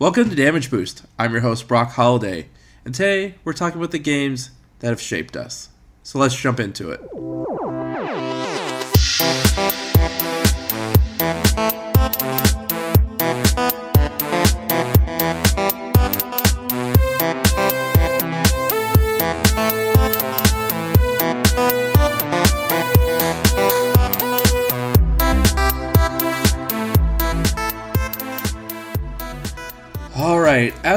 Welcome to Damage Boost. I'm your host, Brock Holiday, and today we're talking about the games that have shaped us. So let's jump into it.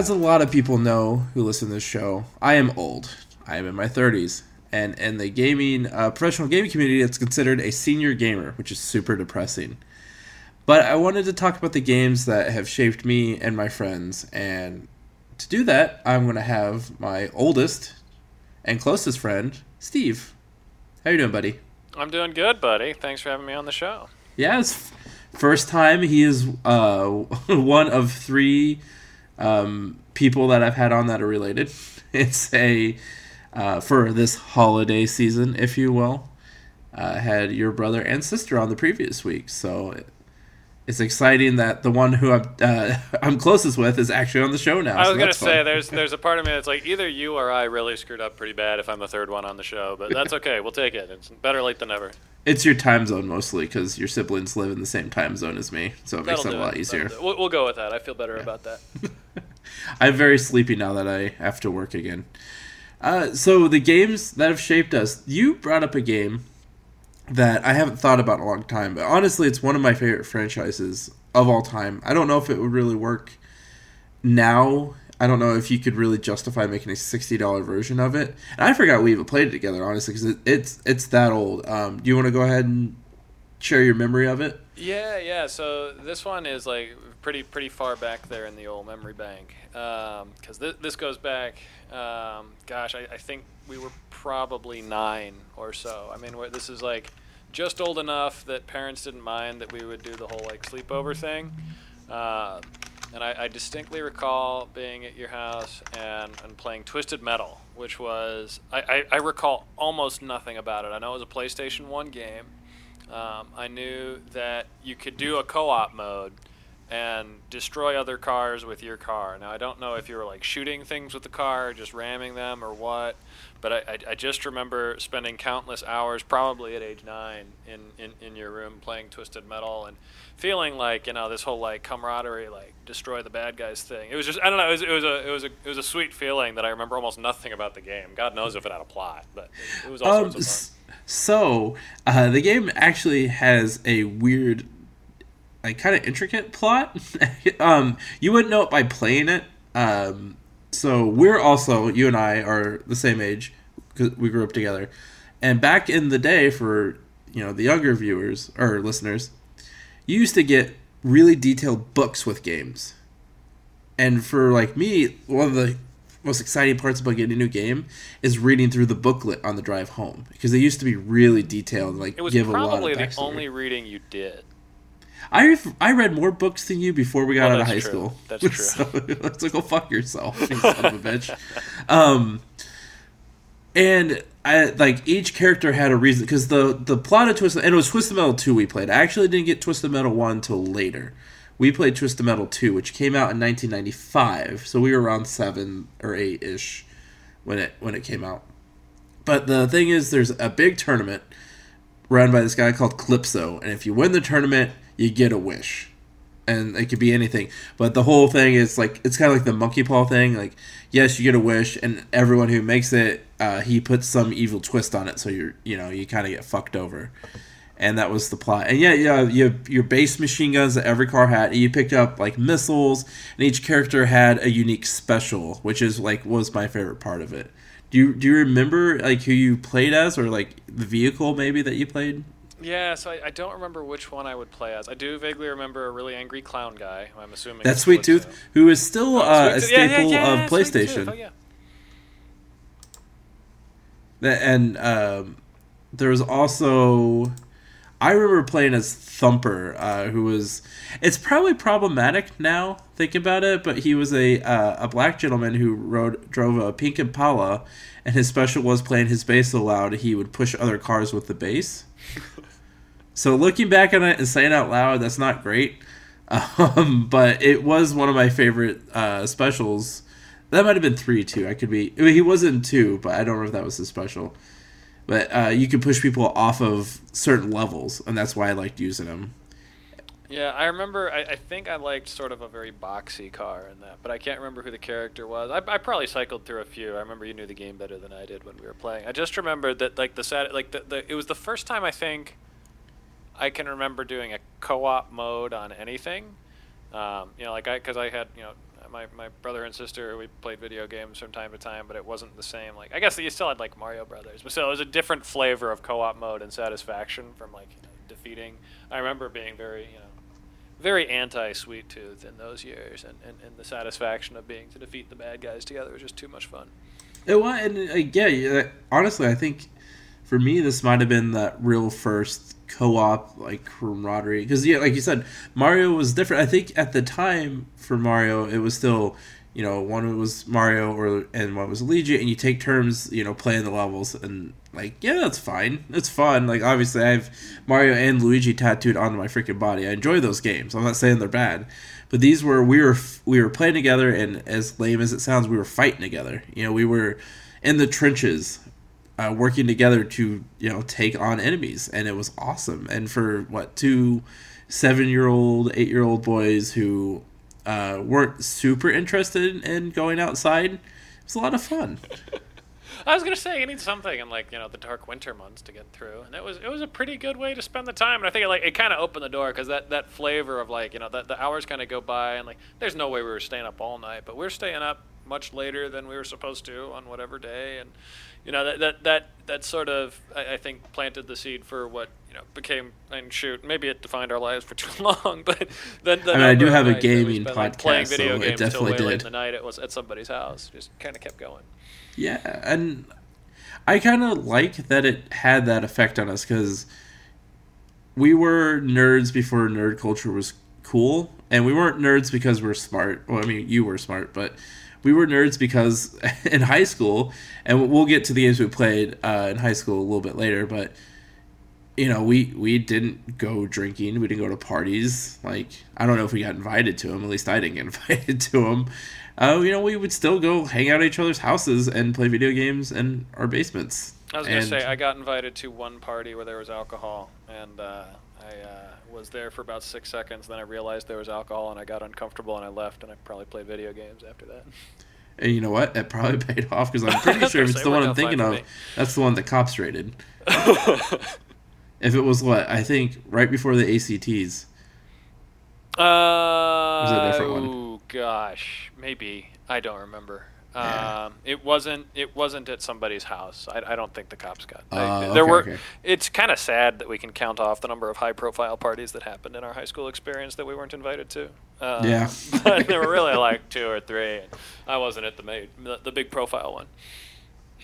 As a lot of people know who listen to this show, I am old. I am in my 30s, and in the gaming uh, professional gaming community, it's considered a senior gamer, which is super depressing. But I wanted to talk about the games that have shaped me and my friends, and to do that, I'm going to have my oldest and closest friend, Steve. How you doing, buddy? I'm doing good, buddy. Thanks for having me on the show. Yeah, it's f- first time he is uh, one of three um, people that I've had on that are related. It's a uh, for this holiday season, if you will. Uh, had your brother and sister on the previous week, so it's exciting that the one who I'm uh, I'm closest with is actually on the show now. I so was gonna say fun. there's there's a part of me that's like either you or I really screwed up pretty bad if I'm the third one on the show, but that's okay. We'll take it. It's better late than never. It's your time zone mostly because your siblings live in the same time zone as me, so it makes That'll it a lot it. easier. We'll, we'll go with that. I feel better about that. I'm very sleepy now that I have to work again. Uh, so the games that have shaped us. You brought up a game that I haven't thought about in a long time, but honestly, it's one of my favorite franchises of all time. I don't know if it would really work now. I don't know if you could really justify making a sixty dollar version of it. And I forgot we even played it together, honestly, because it, it's it's that old. Um, do you want to go ahead and share your memory of it? Yeah, yeah. So this one is like pretty pretty far back there in the old memory bank because this this goes back. Um, gosh, I, I think we were probably nine or so. I mean, this is like just old enough that parents didn't mind that we would do the whole like sleepover thing. Uh, and I, I distinctly recall being at your house and, and playing Twisted Metal, which was I, I, I recall almost nothing about it. I know it was a PlayStation One game. Um, I knew that you could do a co-op mode and destroy other cars with your car. Now I don't know if you were like shooting things with the car, just ramming them, or what. But I, I, I just remember spending countless hours, probably at age nine, in, in, in your room playing Twisted Metal and feeling like you know this whole like camaraderie, like destroy the bad guys thing. It was just I don't know. It was, it was a it was a it was a sweet feeling that I remember almost nothing about the game. God knows if it had a plot, but it, it was all Um, sorts of fun. so uh, the game actually has a weird, like kind of intricate plot. um, you wouldn't know it by playing it. Um, so we're also you and I are the same age because we grew up together. And back in the day, for you know the younger viewers or listeners, you used to get really detailed books with games. And for like me, one of the most exciting parts about getting a new game is reading through the booklet on the drive home because they used to be really detailed, like It was give a lot probably of the only reading you did. I I read more books than you before we got Well, out of high true. school. That's true. so let's go fuck yourself, you son of a bitch. Um, and I like each character had a reason because the the plot of Twisted and it was Twisted Metal two we played. I actually didn't get Twisted Metal one till later. We played Twisted Metal two, which came out in 1995, so we were around seven or eight ish when it when it came out. But the thing is, there's a big tournament run by this guy called Calypso, and if you win the tournament, you get a wish, and it could be anything. But the whole thing is like it's kind of like the monkey paw thing. Like, yes, you get a wish, and everyone who makes it, uh, he puts some evil twist on it, so you're you know you kind of get fucked over. And that was the plot. And yeah, yeah, you your base machine guns that every car had. And you picked up like missiles, and each character had a unique special, which is like was my favorite part of it. Do you do you remember like who you played as, or like the vehicle maybe that you played? Yeah, so I, I don't remember which one I would play as. I do vaguely remember a really angry clown guy. who I'm assuming That's Sweet Tooth, Calypso. who is still uh, a Tooth- yeah, yeah, staple yeah, of PlayStation. Oh, yeah. And um, there was also, I remember playing as Thumper, uh, who was. It's probably problematic now, think about it, but he was a uh, a black gentleman who rode drove a pink Impala, and his special was playing his bass so loud he would push other cars with the bass. so looking back on it and saying out loud, that's not great. Um, but it was one of my favorite uh, specials. That might have been three too. I could be. I mean, he was in two, but I don't know if that was his special. But uh, you could push people off of certain levels, and that's why I liked using him. Yeah, I remember. I, I think I liked sort of a very boxy car in that, but I can't remember who the character was. I, I probably cycled through a few. I remember you knew the game better than I did when we were playing. I just remembered that like the sad like the, the it was the first time I think I can remember doing a co-op mode on anything. Um, you know, like I because I had you know my, my brother and sister we played video games from time to time, but it wasn't the same. Like I guess you still had like Mario Brothers, but still it was a different flavor of co-op mode and satisfaction from like you know, defeating. I remember being very you know very anti Sweet Tooth in those years, and, and, and the satisfaction of being to defeat the bad guys together was just too much fun. It was, and uh, yeah, honestly, I think for me this might have been that real first co-op like camaraderie. Because yeah, like you said, Mario was different. I think at the time for Mario, it was still you know one was Mario or and one was Luigi, and you take turns you know playing the levels and like yeah that's fine. It's fun. Like obviously i have mario and luigi tattooed onto my freaking body. I enjoy those games. I'm not saying they're bad. But these were we were we were playing together and as lame as it sounds we were fighting together. You know we were in the trenches uh, working together to you know take on enemies and it was awesome. And for what two seven year old eight year old boys who uh, weren't super interested in going outside it was a lot of fun. I was gonna say you need something in like you know the dark winter months to get through, and it was it was a pretty good way to spend the time. And I think it, like it kind of opened the door because that that flavor of like you know that the hours kind of go by and like there's no way we were staying up all night, but we are staying up much later than we were supposed to on whatever day, and you know that that that that sort of I, I think planted the seed for what you know became and shoot maybe it defined our lives for too long, but then the I, mean, I do have a gaming podcast, like, playing video so games it definitely did. late in the night. It was at somebody's house, just kind of kept going. Yeah, and I kind of like that it had that effect on us because we were nerds before nerd culture was cool, and we weren't nerds because we're smart. Well, I mean, you were smart, but we were nerds because in high school, and we'll get to the games we played uh, in high school a little bit later, but you know, we we didn't go drinking. We didn't go to parties. Like I don't know if we got invited to them. At least I didn't get invited to them uh, you know, we would still go hang out at each other's houses and play video games in our basements. I was gonna say I got invited to one party where there was alcohol, and uh, I uh, was there for about six seconds. Then I realized there was alcohol, and I got uncomfortable, and I left, and I probably played video games after that. And you know what? It probably paid off because I'm pretty sure if it's the one I'm thinking of, that's the one that cops rated. if it was what I think right before the ACTs. Uh, was a different one? gosh, maybe I don't remember. Yeah. Um, it wasn't. It wasn't at somebody's house. I, I don't think the cops got. Uh, there okay, were. Okay. It's kind of sad that we can count off the number of high-profile parties that happened in our high school experience that we weren't invited to. Um, yeah. but there were really like two or three. I wasn't at the main, the, the big profile one.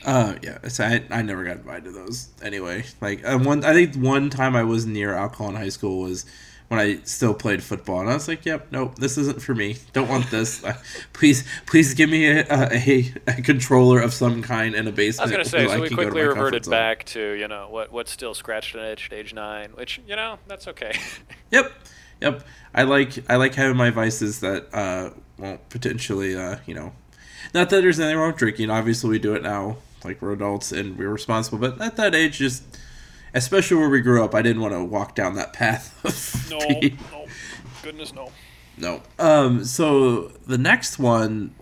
Uh, yeah. So I, I never got invited to those anyway. Like uh, one, I think one time I was near alcohol in high school was when I still played football, and I was like, "Yep, nope, this isn't for me. Don't want this. Please, please give me a, a, a, controller of some kind in a basement." I was going to say, so we quickly reverted back to you know what what's still scratched an itch at age nine, which you know that's okay. yep, yep. I like I like having my vices that uh, won't potentially uh, you know, not that there's anything wrong with drinking. Obviously, we do it now, like we're adults and we're responsible, but at that age, just especially where we grew up, I didn't want to walk down that path. no, no, goodness no. No. Um. So the next one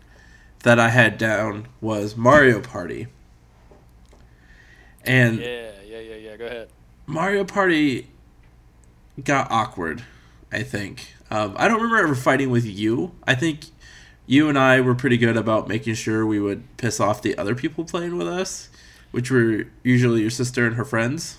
that I had down was Mario Party. And yeah, yeah, yeah, yeah. Go ahead. Mario Party got awkward. I think. Um, I don't remember ever fighting with you. I think you and I were pretty good about making sure we would piss off the other people playing with us, which were usually your sister and her friends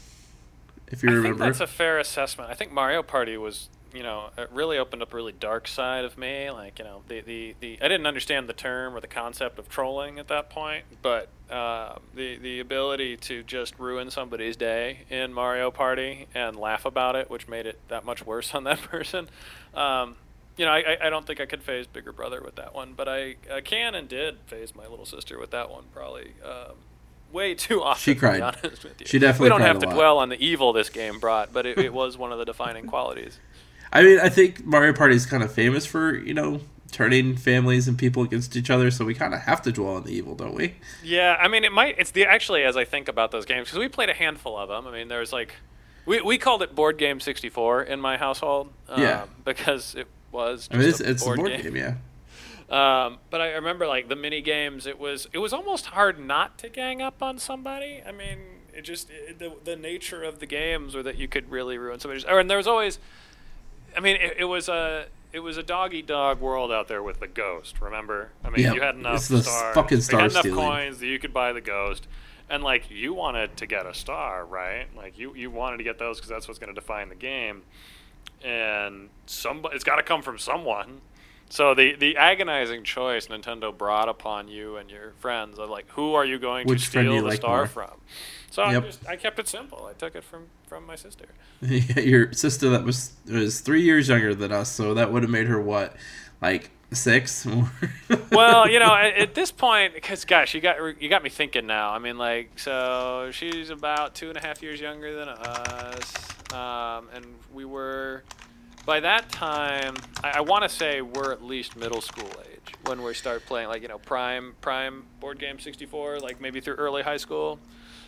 if you I remember. that's a fair assessment. I think Mario Party was, you know, it really opened up a really dark side of me. Like, you know, the, the, the I didn't understand the term or the concept of trolling at that point, but uh, the the ability to just ruin somebody's day in Mario Party and laugh about it, which made it that much worse on that person. Um, you know, I, I don't think I could faze Bigger Brother with that one, but I, I can and did faze my little sister with that one probably. Um, way too often. She cried. honest with you. She definitely. We don't have to dwell on the evil this game brought, but it, it was one of the defining qualities. I mean, I think Mario Party is kind of famous for you know turning families and people against each other, so we kind of have to dwell on the evil, don't we? Yeah, I mean, it might. It's the actually as I think about those games because we played a handful of them. I mean, there's like, we we called it Board Game 64 in my household. Um, Yeah. because it was. I mean, it's, it's a board game, yeah. Um, but I remember like the mini games. It was it was almost hard not to gang up on somebody. I mean, it just it, the the nature of the games were that you could really ruin somebody's. Or and there was always, I mean, it, it was a it was a dog eat dog world out there with the ghost. Remember? I mean, you had enough stars. fucking you had enough stealing. coins that you could buy the ghost. And like you wanted to get a star, right? Like you, you wanted to get those because that's what's going to define the game and somebody it's got to come from someone. So the the agonizing choice Nintendo brought upon you and your friends of like who are you going Which to steal the like star more? from? So I Yep. just I kept it simple. I took it from from my sister. Your sister that was was three years younger than us, so that would have made her what, like six? well, you know, at, at this point, because gosh, you got you got me thinking now. I mean, like, so she's about two and a half years younger than us, um, and we were by that time. I, I want to say we're at least middle school age when we start playing, like you know, prime prime board game 64, like maybe through early high school.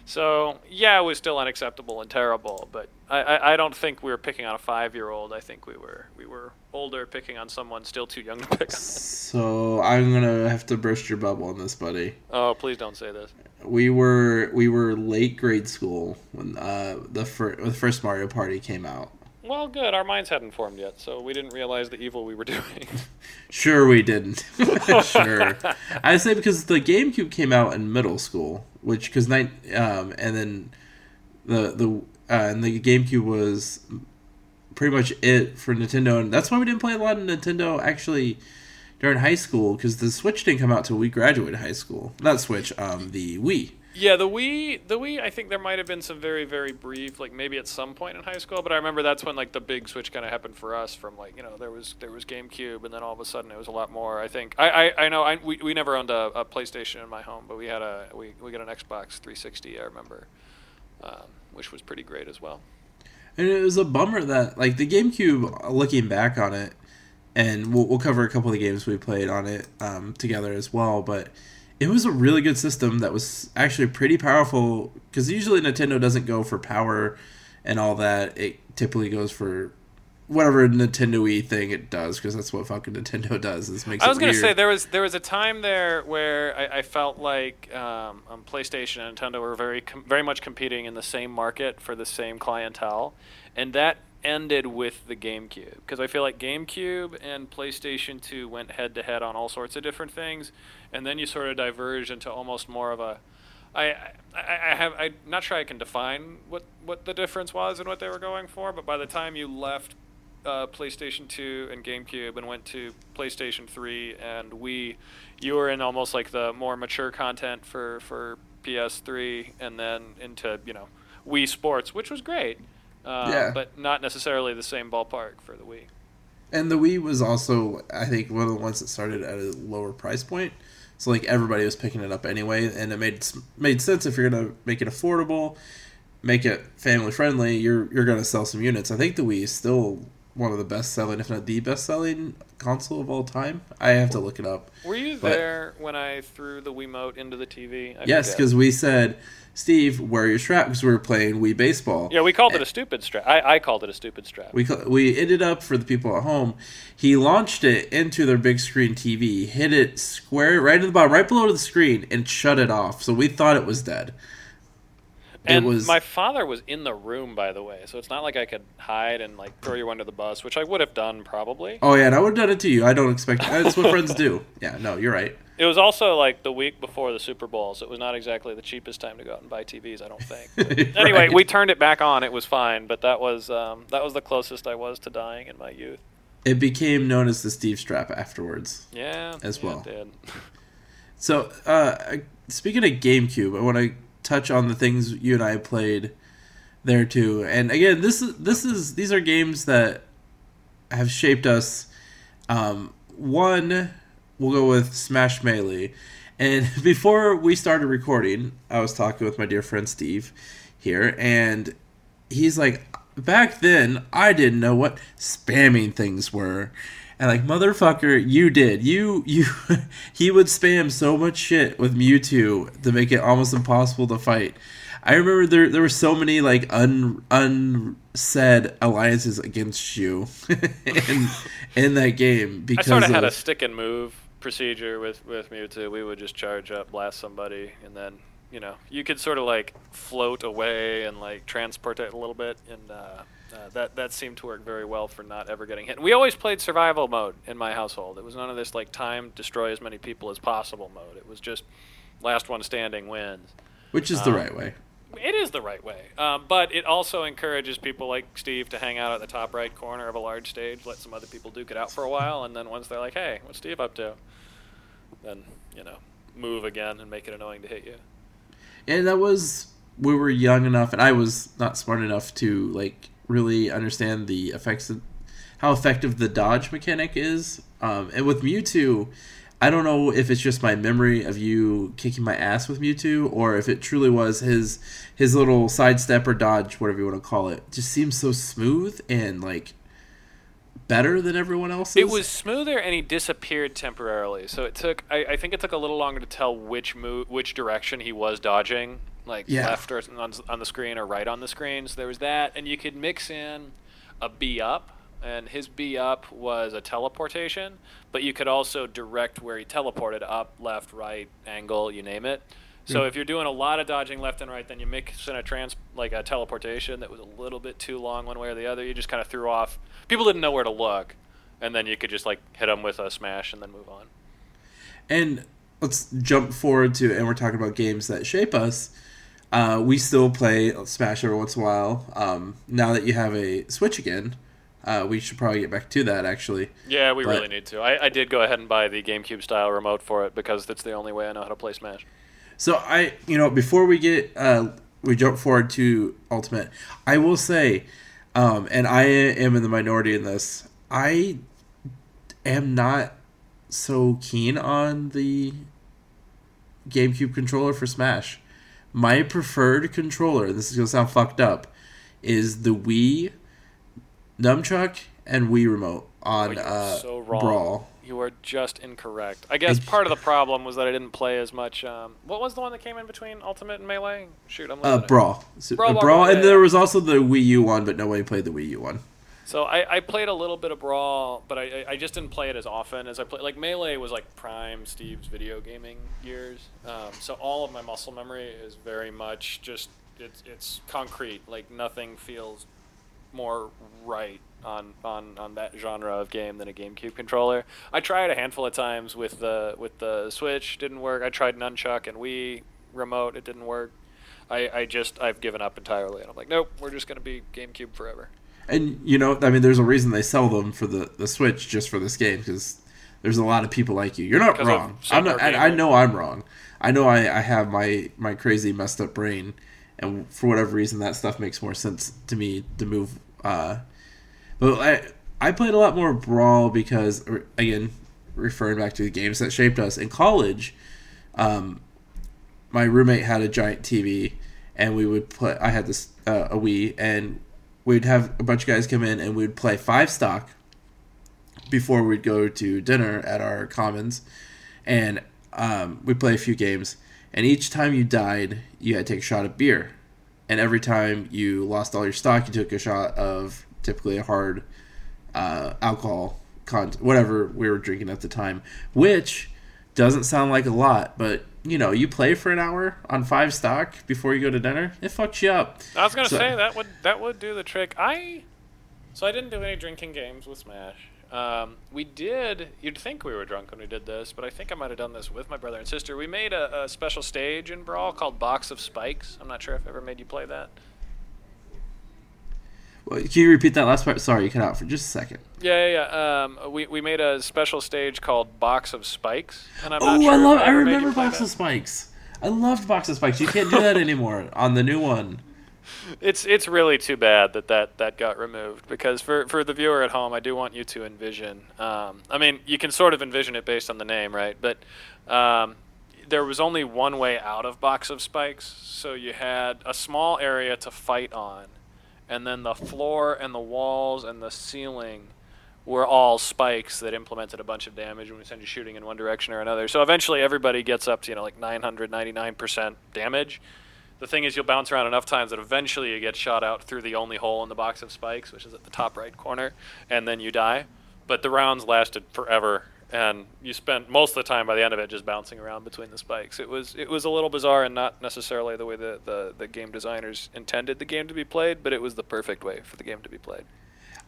So yeah, it was still unacceptable and terrible, but I, I, I don't think we were picking on a five year old. I think we were we were older picking on someone still too young to pick on. so I'm gonna have to burst your bubble on this, buddy. Oh, please don't say this. We were we were late grade school when uh, the fir- the first Mario Party came out. Well, good. Our minds hadn't formed yet, so we didn't realize the evil we were doing. Sure, we didn't. sure, I say because the GameCube came out in middle school, which because night um, and then the the uh, and the GameCube was pretty much it for Nintendo, and that's why we didn't play a lot of Nintendo actually during high school because the Switch didn't come out till we graduated high school. Not Switch, um, the Wii. Yeah, the Wii, the Wii. I think there might have been some very, very brief, like maybe at some point in high school. But I remember that's when like the big switch kind of happened for us. From like you know there was there was GameCube, and then all of a sudden it was a lot more. I think I I, I know I we, we never owned a, a PlayStation in my home, but we had a we we got an Xbox 360. I remember, um, which was pretty great as well. And it was a bummer that like the GameCube. Looking back on it, and we'll, we'll cover a couple of the games we played on it um, together as well. But it was a really good system that was actually pretty powerful because usually Nintendo doesn't go for power and all that. It typically goes for whatever Nintendo-y thing it does because that's what fucking Nintendo does. Is makes I was gonna weird. say there was there was a time there where I, I felt like um, um, PlayStation and Nintendo were very com- very much competing in the same market for the same clientele, and that ended with the GameCube because I feel like GameCube and PlayStation Two went head to head on all sorts of different things, and then you sort of diverged into almost more of a I, I, I have I'm not sure I can define what, what the difference was and what they were going for, but by the time you left uh, PlayStation 2 and GameCube and went to PlayStation 3 and Wii, you were in almost like the more mature content for, for PS3 and then into, you know, Wii Sports, which was great. Uh, Yeah. But not necessarily the same ballpark for the Wii. And the Wii was also, I think, one of the ones that started at a lower price point. So like everybody was picking it up anyway, and it made made sense if you're gonna make it affordable, make it family friendly. You're you're gonna sell some units. I think the Wii is still one of the best selling, if not the best selling console of all time. I have to look it up. Were you But- there when I threw the Wiimote into the TV? I yes, because we said, Steve, wear your strap because we were playing Wii baseball. Yeah, we called it a stupid strap. I, I called it a stupid strap. We we ended up for the people at home. He launched it into their big screen TV, hit it square right in the bottom, right below the screen, and shut it off. So we thought it was dead. And was my father was in the room, by the way, so it's not like I could hide and like throw you under the bus, which I would have done probably. oh yeah, and I would have done it to you. I don't expect that's what friends do. Yeah, no, you're right. It was also like the week before the Super Bowl, so it was not exactly the cheapest time to go out and buy TVs. I don't think. But anyway, we turned it back on. It was fine, but that was um, that was the closest I was to dying in my youth. It became known as the Steve Strap afterwards. Yeah, As yeah, well. It did. So, uh, speaking of GameCube, I want to touch on the things you and I played there too. And again, this is this is these are games that have shaped us. Um, one, we'll go with Smash Melee. And before we started recording, I was talking with my dear friend Steve here, and he's like, back then I didn't know what spamming things were. And like motherfucker, you did. You you he would spam so much shit with Mewtwo to make it almost impossible to fight. I remember there there were so many like un unsaid alliances against you in in that game because I sort of of, had a stick and move procedure with with Mewtwo. We would just charge up, blast somebody, and then you know you could sort of like float away and like transport it a little bit, and uh, uh, that that seemed to work very well for not ever getting hit. We always played survival mode in my household. It was none of this like time destroy as many people as possible mode. It was just last one standing wins. which is the right way. It is the right way, um, but it also encourages people like Steve to hang out at the top right corner of a large stage, let some other people duke it out for a while, and then once they're like, "Hey, what's Steve up to?" then you know, move again and make it annoying to hit you. and that was we were young enough and i was not smart enough to like really understand the effects of how effective the dodge mechanic is um, and with mewtwo i don't know if it's just my memory of you kicking my ass with mewtwo or if it truly was his his little sidestep or dodge whatever you want to call it just seems so smooth and like better than everyone else's It was smoother, and he disappeared temporarily. So it took. I, I think it took a little longer to tell which move, which direction he was dodging, like Yeah. left or on, on the screen or right on the screen. So there was that, and you could mix in a B up, and his B up was a teleportation, but you could also direct where he teleported up, left, right, angle, you name it. So if you're doing a lot of dodging left and right, then you mix in a trans like a teleportation that was a little bit too long one way or the other. You just kind of threw off. People didn't know where to look, and then you could just like hit them with a smash and then move on. And let's jump forward to, and we're talking about games that shape us. Uh, we still play Smash every once in a while. Um, now that you have a Switch again, uh, we should probably get back to that actually. Yeah, we But- really need to. I, I did go ahead and buy the GameCube style remote for it because that's the only way I know how to play Smash. So I, you know, before we get, uh, we jump forward to Ultimate, I will say, um, and I am in the minority in this. I am not so keen on the GameCube controller for Smash. My preferred controller, this is gonna sound fucked up, is the Wii nunchuck and Wii remote on you're uh, so wrong. Brawl. You are just incorrect. I guess part of the problem was that I didn't play as much. Um, what was the one that came in between Ultimate and Melee? Shoot, I'm Uh. Brawl. So, Brawl, uh, Brawl, Brawl, Brawl, and there was also the Wii U one, but nobody played the Wii U one. So I, I played a little bit of Brawl, but I, I- just didn't play it as often as I played. Like Melee was like prime Steve's video gaming years. Um, so all of my muscle memory is very much just it's it's concrete. Like nothing feels more right on, on, on that genre of game than a GameCube controller. I tried a handful of times with the with the Switch, didn't work. I tried nunchuck and Wii remote, it didn't work. I, I just I've given up entirely, and I'm like, nope, we're just gonna be GameCube forever. And you know, I mean, there's a reason they sell them for the, the Switch just for this game because there's a lot of people like you. You're not wrong. I'm not. And I know I'm wrong. I know I, I have my my crazy messed up brain, and for whatever reason, that stuff makes more sense to me to move. Uh, but I I played a lot more Brawl because again, referring back to the games that shaped us in college. Um, my roommate had a giant TV, and we would play. I had this uh, a Wii, and we'd have a bunch of guys come in, and we'd play five stock before we'd go to dinner at our commons, and um, we'd play a few games. And each time you died, you had to take a shot of beer, and every time you lost all your stock, you took a shot of typically a hard uh, alcohol content, whatever we were drinking at the time, which doesn't sound like a lot, but you know, you play for an hour on five stock before you go to dinner, it fucks you up. I was gonna So- say that would that would do the trick. I so I didn't do any drinking games with Smash. Um, we did. You'd think we were drunk when we did this, but I think I might have done this with my brother and sister. We made a, a special stage in Brawl called Box of Spikes. I'm not sure if I ever made you play that. Can you repeat that last part? Sorry, you cut out for just a second. Yeah, yeah, yeah. Um, we, we made a special stage called Box of Spikes, and I'm Oh, not sure I love. I remember Box that. of Spikes. I loved Box of Spikes. You can't do that anymore on the new one. It's it's really too bad that, that that got removed because for, for the viewer at home, I do want you to envision. Um, I mean, you can sort of envision it based on the name, right? But um, there was only one way out of Box of Spikes, so you had a small area to fight on, and then the floor and the walls and the ceiling were all spikes that implemented a bunch of damage when we send you shooting in one direction or another. So eventually everybody gets up to, you know, like 999% damage. The thing is, you'll bounce around enough times that eventually you get shot out through the only hole in the box of spikes, which is at the top right corner, and then you die. But the rounds lasted forever, and you spent most of the time by the end of it just bouncing around between the spikes. It was it was a little bizarre and not necessarily the way the, the, the game designers intended the game to be played, but it was the perfect way for the game to be played.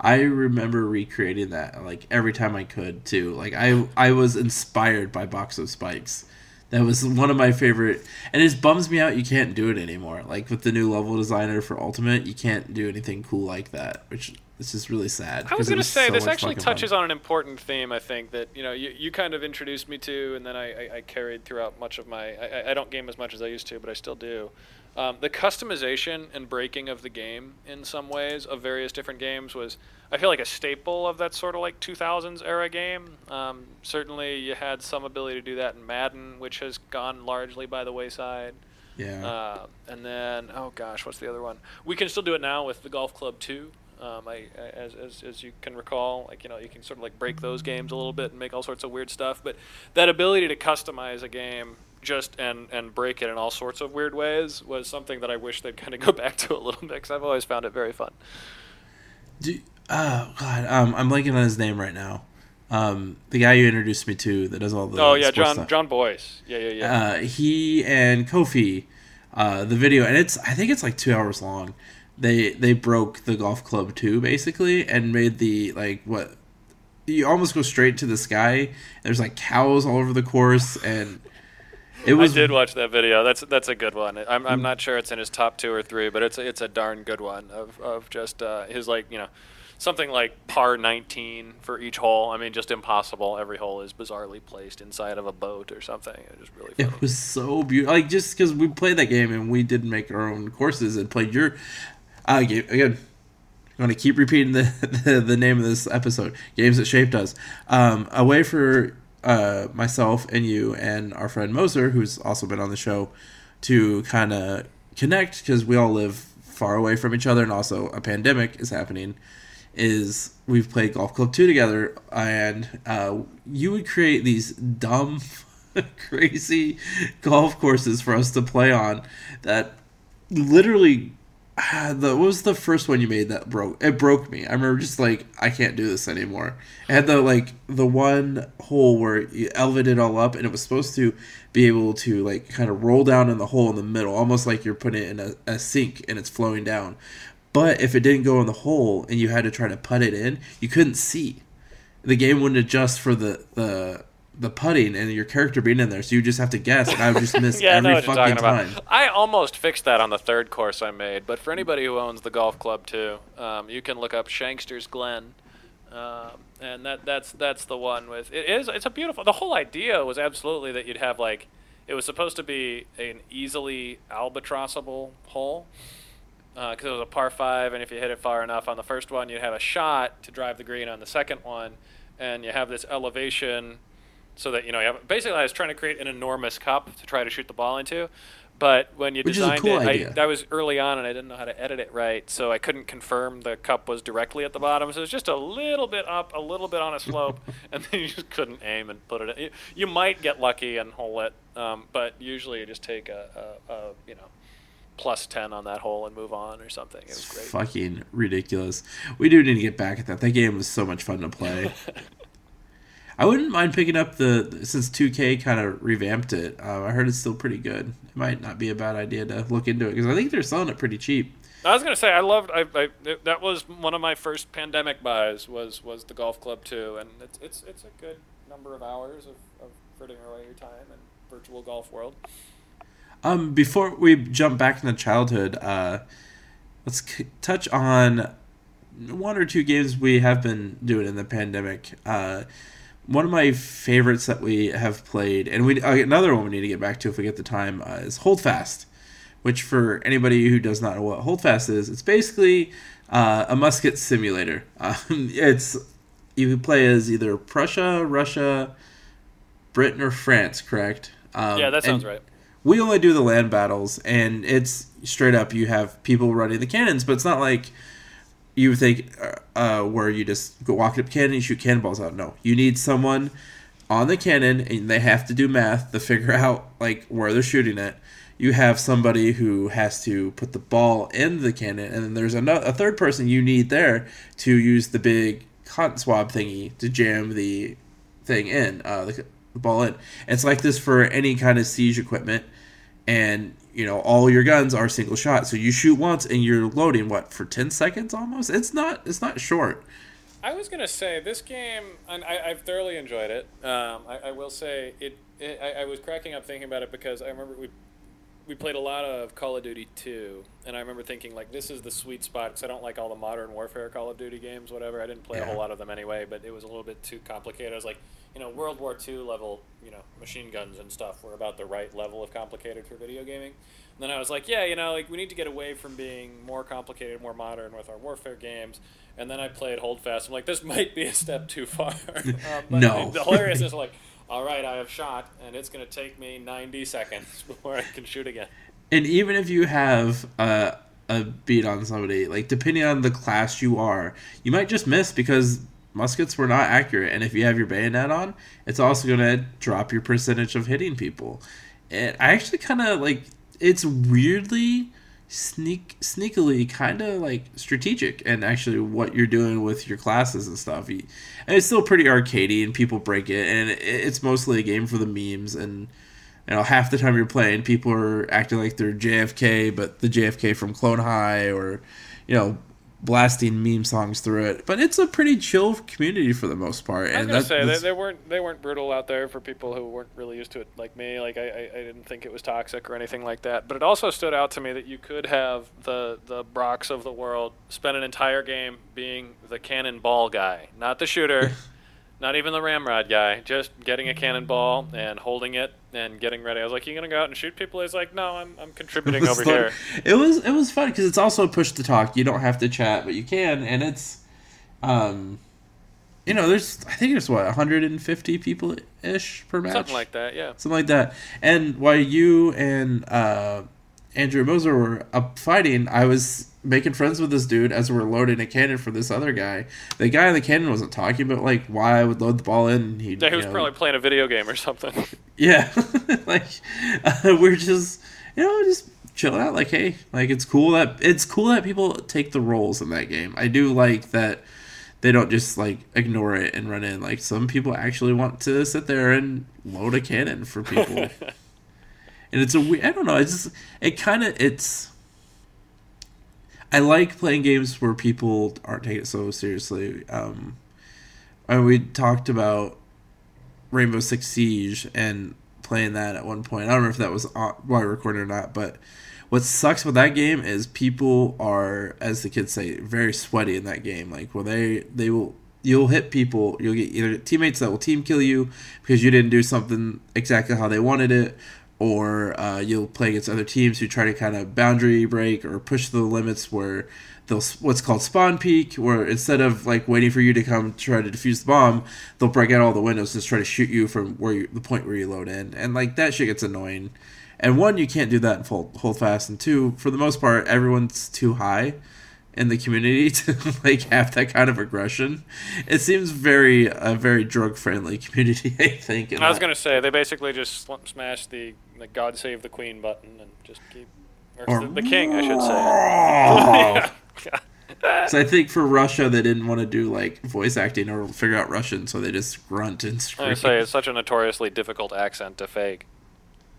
I remember recreating that like every time I could too. Like I I was inspired by Box of Spikes. That was one of my favorite, and it just bums me out you can't do it anymore. Like with the new level designer for Ultimate, you can't do anything cool like that, which is really sad. I was going to say so this actually touches fun. on an important theme. I think that you know you, you kind of introduced me to, and then I, I, I carried throughout much of my. I, I- I don't game as much as I used to, but I still do. Um, the customization and breaking of the game in some ways of various different games was, I feel like, a staple of that sort of like 2000s era game. Um, certainly, you had some ability to do that in Madden, which has gone largely by the wayside. Yeah. Uh, and then, oh gosh, what's the other one? We can still do it now with the Golf Club 2. Um, I, as, as, as you can recall, like you know, you can sort of like break those games a little bit and make all sorts of weird stuff. But that ability to customize a game just and and break it in all sorts of weird ways was something that I wish they'd kind of go back to a little bit because I've always found it very fun. Do, oh god, um, I'm blanking on his name right now. Um, the guy you introduced me to that does all the oh yeah, Jon stuff. Jon Bois. Yeah yeah yeah. uh, he and Kofie, uh, the video, and it's I think it's like two hours long. They they broke the Golf Club 2, basically, and made the like what you almost go straight to the sky. There's like cows all over the course, and it was I did watch that video. That's that's a good one. I'm, I'm not sure it's in his top two or three, but it's a, it's a darn good one of, of just uh, his like you know something like par 19 for each hole. I mean, just impossible. Every hole is bizarrely placed inside of a boat or something. It was really funny. It was so beautiful. Like just because we played that game and we did make our own courses and played your uh, again. I'm going to keep repeating the, the the name of this episode. Games that shaped us. Um, a way for uh, myself and you and our friend Moser, who's also been on the show, to kind of connect because we all live far away from each other and also a pandemic is happening. Is we've played Golf Club 2 together and uh, you would create these dumb crazy golf courses for us to play on that literally the what was the first one you made that broke it broke me. I remember just like i can't do this anymore. It had the like the one hole where you elevated it all up and it was supposed to be able to like kind of roll down in the hole in the middle almost like you're putting it in a, a sink and it's flowing down. But if it didn't go in the hole and you had to try to put it in you couldn't see. The game wouldn't adjust for the the the putting and your character being in there, so you just have to guess, and I would just miss yeah, every fucking talking time. about. I almost fixed that on the third course I made, but for anybody who owns the Golf Club 2, um, you can look up Shankster's Glen, um, and that that's that's the one with it is it's a beautiful. The whole idea was absolutely that you'd have like it was supposed to be an easily albatrossable hole because it was a par five, and if you hit it far enough on the first one, you'd have a shot to drive the green on the second one, and you have this elevation so that you know basically I was trying to create an enormous cup to try to shoot the ball into. But when you Which designed cool it. I, that was early on, and I didn't know how to edit it right, so I couldn't confirm the cup was directly at the bottom. So it was just a little bit up, a little bit on a slope, and then you just couldn't aim and put it. in. You, you might get lucky and hole it, um, but usually you just take a, a, a you know plus ten on that hole and move on or something. It was great. Fucking ridiculous. We do need to get back at that. That game was so much fun to play. I wouldn't mind picking up the since 2K kind of revamped it. Uh, I heard it's still pretty good. It might not be a bad idea to look into it because I think they're selling it pretty cheap. I was gonna say I loved. I, I that was one of my first pandemic buys was was the Golf Club 2, and it's it's it's a good number of hours of, of frittering away your time in virtual golf world. Um, before we jump back into childhood, uh, let's c- touch on one or two games we have been doing in the pandemic. Uh, one of my favorites that we have played, and we uh, another one we need to get back to if we get the time, uh, is Holdfast. Which, for anybody who does not know what Holdfast is, it's basically uh, a musket simulator. Um, it's you play as either Prussia, Russia, Britain, or France. Correct? Um, yeah, that sounds right. we only do the land battles, and it's straight up. You have people running the cannons, but it's not like you think uh, uh, where you just go walk up cannon and shoot cannonballs out. No, you need someone on the cannon, and they have to do math to figure out like where they're shooting it. You have somebody who has to put the ball in the cannon, and then there's another, a third person you need there to use the big cotton swab thingy to jam the thing in, uh, the, the ball in. It's like this for any kind of siege equipment, and you know all your guns are single shot. So you shoot once and you're loading what for ten seconds almost. It's not it's not short. I was gonna say this game, and I, have thoroughly enjoyed it. Um, I, I, will say it. it I, I, was cracking up thinking about it because I remember we we played a lot of Call of Duty 2, and I remember thinking like this is the sweet spot because I don't like all the modern warfare Call of Duty games, whatever. I didn't play yeah. a whole lot of them anyway, but it was a little bit too complicated. I was like, you know, World War II level, you know, machine guns and stuff were about the right level of complicated for video gaming. And then I was like, yeah, you know, like we need to get away from being more complicated, more modern with our warfare games. And then I played Holdfast. I'm like, this might be a step too far. um, no. The hilarious is like, all right, I have shot, and it's going to take me 90 seconds before I can shoot again. And even if you have uh, a, a beat on somebody, like depending on the class you are, you might just miss because muskets were not accurate. And if you have your bayonet on, it's also going to drop your percentage of hitting people. And I actually kind of like it's weirdly sneak sneakily kind of like strategic and actually what you're doing with your classes and stuff. And it's still pretty arcadey and people break it and it's mostly a game for the memes and you know half the time you're playing people are acting like they're jfk but the jfk from clone high or you know blasting meme songs through it. But it's a pretty chill community for the most part. And I was gonna that, say they, they, weren't they weren't brutal out there for people who weren't really used to it like me. Like I, I, I, didn't think it was toxic or anything like that. But it also stood out to me that you could have the the Brocks of the world spend an entire game being the cannonball guy, not the shooter. not even the ramrod guy, just getting a cannonball and holding it and getting ready. I was like, "You gonna go out and shoot people?" He's like, "No, I'm, I'm contributing over here." It was it was fun because it's also a push to talk. You don't have to chat, but you can, and it's, um, you know, there's I think there's what 150 people ish per match, something like that, yeah, something like that. And while you and uh, Andrew Moser were up fighting, I was making friends with this dude as we're loading a cannon for this other guy. The guy in the cannon wasn't talking about like why I would load the ball in. He, yeah, he was know, probably playing a video game or something. Yeah, like uh, we're just you know just chilling out. Like hey, like it's cool that it's cool that people take the roles in that game. I do like that they don't just like ignore it and run in. Like some people actually want to sit there and load a cannon for people. and it's a weird. I don't know. It's just it kind of it's I like playing games where people aren't taking it so seriously. Um, and we talked about Rainbow Six Siege and playing that at one point. I don't know if that was while I recorded or not, but what sucks with that game is people are, as the kids say, very sweaty in that game. Like, well, they they will you'll hit people. You'll get either teammates that will team kill you because you didn't do something exactly how they wanted it, or uh, you'll play against other teams who try to kind of boundary break or push the limits where they'll what's called spawn peek, where instead of like waiting for you to come try to defuse the bomb, they'll break out all the windows just try to shoot you from where you, the point where you load in, and like that shit gets annoying. And one, you can't do that in full Holdfast, and two, for the most part, everyone's too high in the community to like have that kind of aggression. It seems very a very drug friendly community. I think. I was gonna say they basically just smash the, the "God Save the Queen" button and just keep or, or the, the, king, I should say. Oh. so I think for Russia they didn't want to do like voice acting or figure out Russian, so they just grunt and scream. I say it's such a notoriously difficult accent to fake.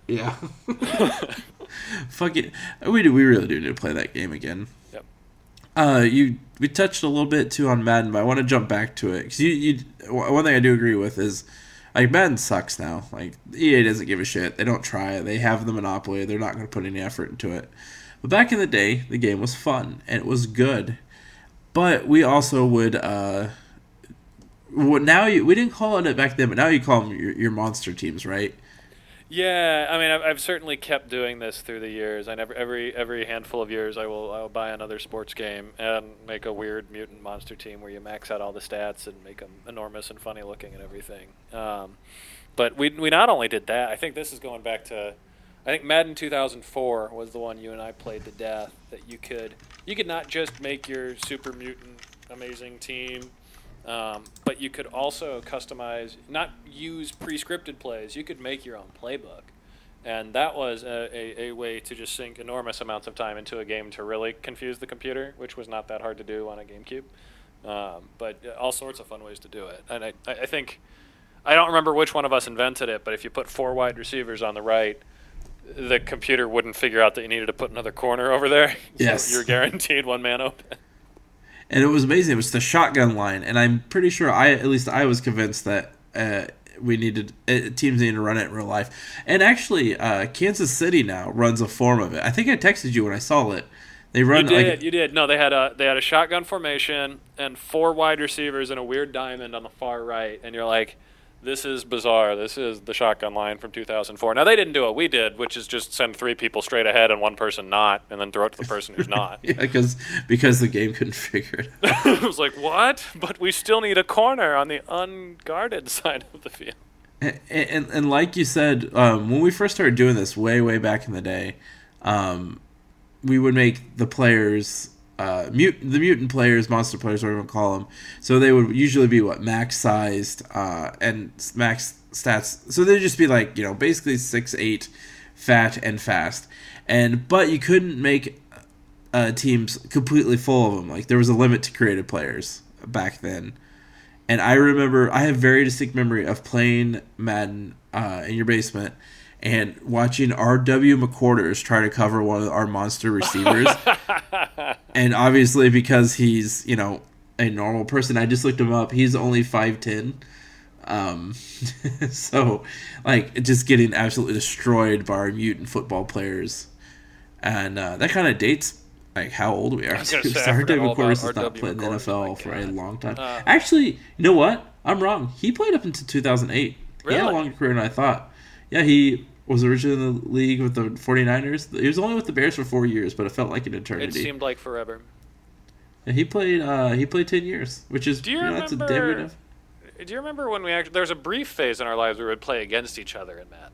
Yeah. Fuck it. We do. We really do need to play that game again. Uh, you we touched a little bit too on Madden, but I want to jump back to it because you, you one thing I do agree with is like Madden sucks now. Like EA doesn't give a shit. They don't try. They have the monopoly. They're not going to put any effort into it. But back in the day, the game was fun and it was good. But we also would uh, now you we didn't call it back then, but now you call them your, your monster teams, right? Yeah, I mean, I've, I've certainly kept doing this through the years. I never every every handful of years, I will I will buy another sports game and make a weird mutant monster team where you max out all the stats and make them enormous and funny looking and everything. Um, but we we not only did that. I think this is going back to I think Madden 2004 was the one you and I played to death. That you could you could not just make your super mutant amazing team, um, but you could also customize, not use pre-scripted plays. You could make your own playbook, and that was a, a, a way to just sink enormous amounts of time into a game to really confuse the computer, which was not that hard to do on a GameCube. Um, but all sorts of fun ways to do it, and I, I think I don't remember which one of us invented it, but if you put four wide receivers on the right, the computer wouldn't figure out that you needed to put another corner over there. Yes. You're guaranteed one man open. And it was amazing. It was the shotgun line, and I'm pretty sure I at least I was convinced that uh, we needed uh, teams need to run it in real life. And actually, uh, Kansas City now runs a form of it. I think I texted you when I saw it. They run You did, like you did. No, they had a they had a shotgun formation and four wide receivers and a weird diamond on the far right, and you're like, this is bizarre. This is the shotgun line from 2004. Now they didn't do what we did, which is just send three people straight ahead and one person not, and then throw it to the person who's not. yeah, because because the game couldn't figure it. out. I was like, what? But we still need a corner on the unguarded side of the field. And, and, and like you said, um, when we first started doing this, way way back in the day, um, we would make the players, uh, mut- the mutant players, monster players, whatever you call them. So they would usually be what max sized uh, and max stats. So they'd just be like you know basically six eight, fat and fast. And but you couldn't make uh, teams completely full of them. Like there was a limit to creative players back then. And I remember I have very distinct memory of playing Madden uh, in your basement and watching R.W. McQuarters try to cover one of our monster receivers. and obviously because he's, you know, a normal person, I just looked him up. He's only 5'10. Um, so, like, just getting absolutely destroyed by our mutant football players. And uh, that kind of dates like how old we are. say, Sorry, David has not played in the NFL for a long time. Uh, Actually, you know what? I'm wrong. He played up until 2008. Really? He had a longer career than I thought. Yeah, he was originally in the league with the 49ers. He was only with the Bears for four years, but it felt like an eternity. It seemed like forever. And he played. Uh, he played 10 years, which is Do you you know, that's a remember- damn enough. Do you remember when we actually? There was a brief phase in our lives where we would play against each other in Madden,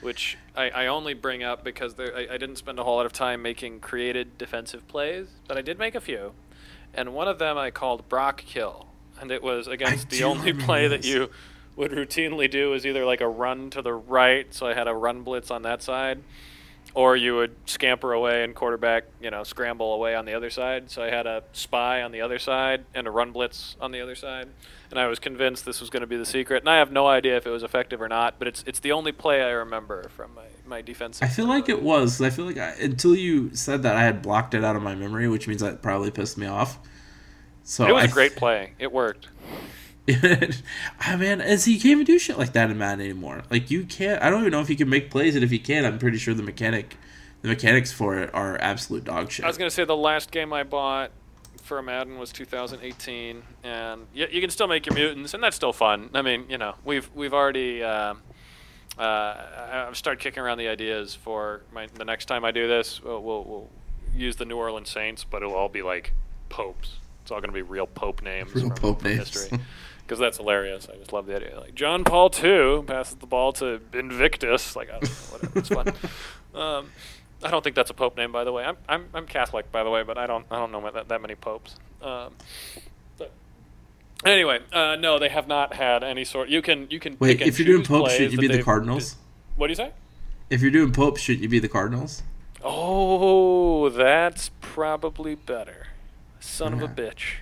which I, I only bring up because there, I, I didn't spend a whole lot of time making created defensive plays, but I did make a few, and one of them I called Brock Kill, and it was against the only play that you would routinely do is either like a run to the right, so I had a run blitz on that side, or you would scamper away and quarterback, you know, scramble away on the other side. So I had a spy on the other side and a run blitz on the other side, and I was convinced this was going to be the secret. And I have no idea if it was effective or not, but it's it's the only play I remember from my my defensive. I feel like it was. I feel like I, until you said that, I had blocked it out of my memory, which means that probably pissed me off. So It was a great play. It worked. I mean, as he can't even do shit like that in Madden anymore. Like you can't. I don't even know if he can make plays, and if he can, I'm pretty sure the mechanic, the mechanics for it are absolute dog shit. I was going to say the last game I bought for Madden was 2018, and you, you can still make your mutants, and that's still fun. I mean, you know, we've we've already. Uh, uh, I- I've started kicking around the ideas for my, the next time I do this. We'll, we'll, we'll use the New Orleans Saints, but it'll all be like popes. It's all going to be real pope names Real from, pope from names. history. Because that's hilarious. I just love the idea. Like John Paul II passes the ball to Invictus. Like I don't know, whatever. It's fun. Um, I don't think that's a pope name, by the way. I'm I'm, I'm Catholic, by the way, but I don't I don't know that, that many popes. Um, but anyway, uh, no, they have not had any sort. You can you can Wait, pick if you're doing choose Pope, should you be the they've- Cardinals? What do you say? If you're doing Pope, shouldn't you be the Cardinals? Oh, that's probably better. Son of a bitch.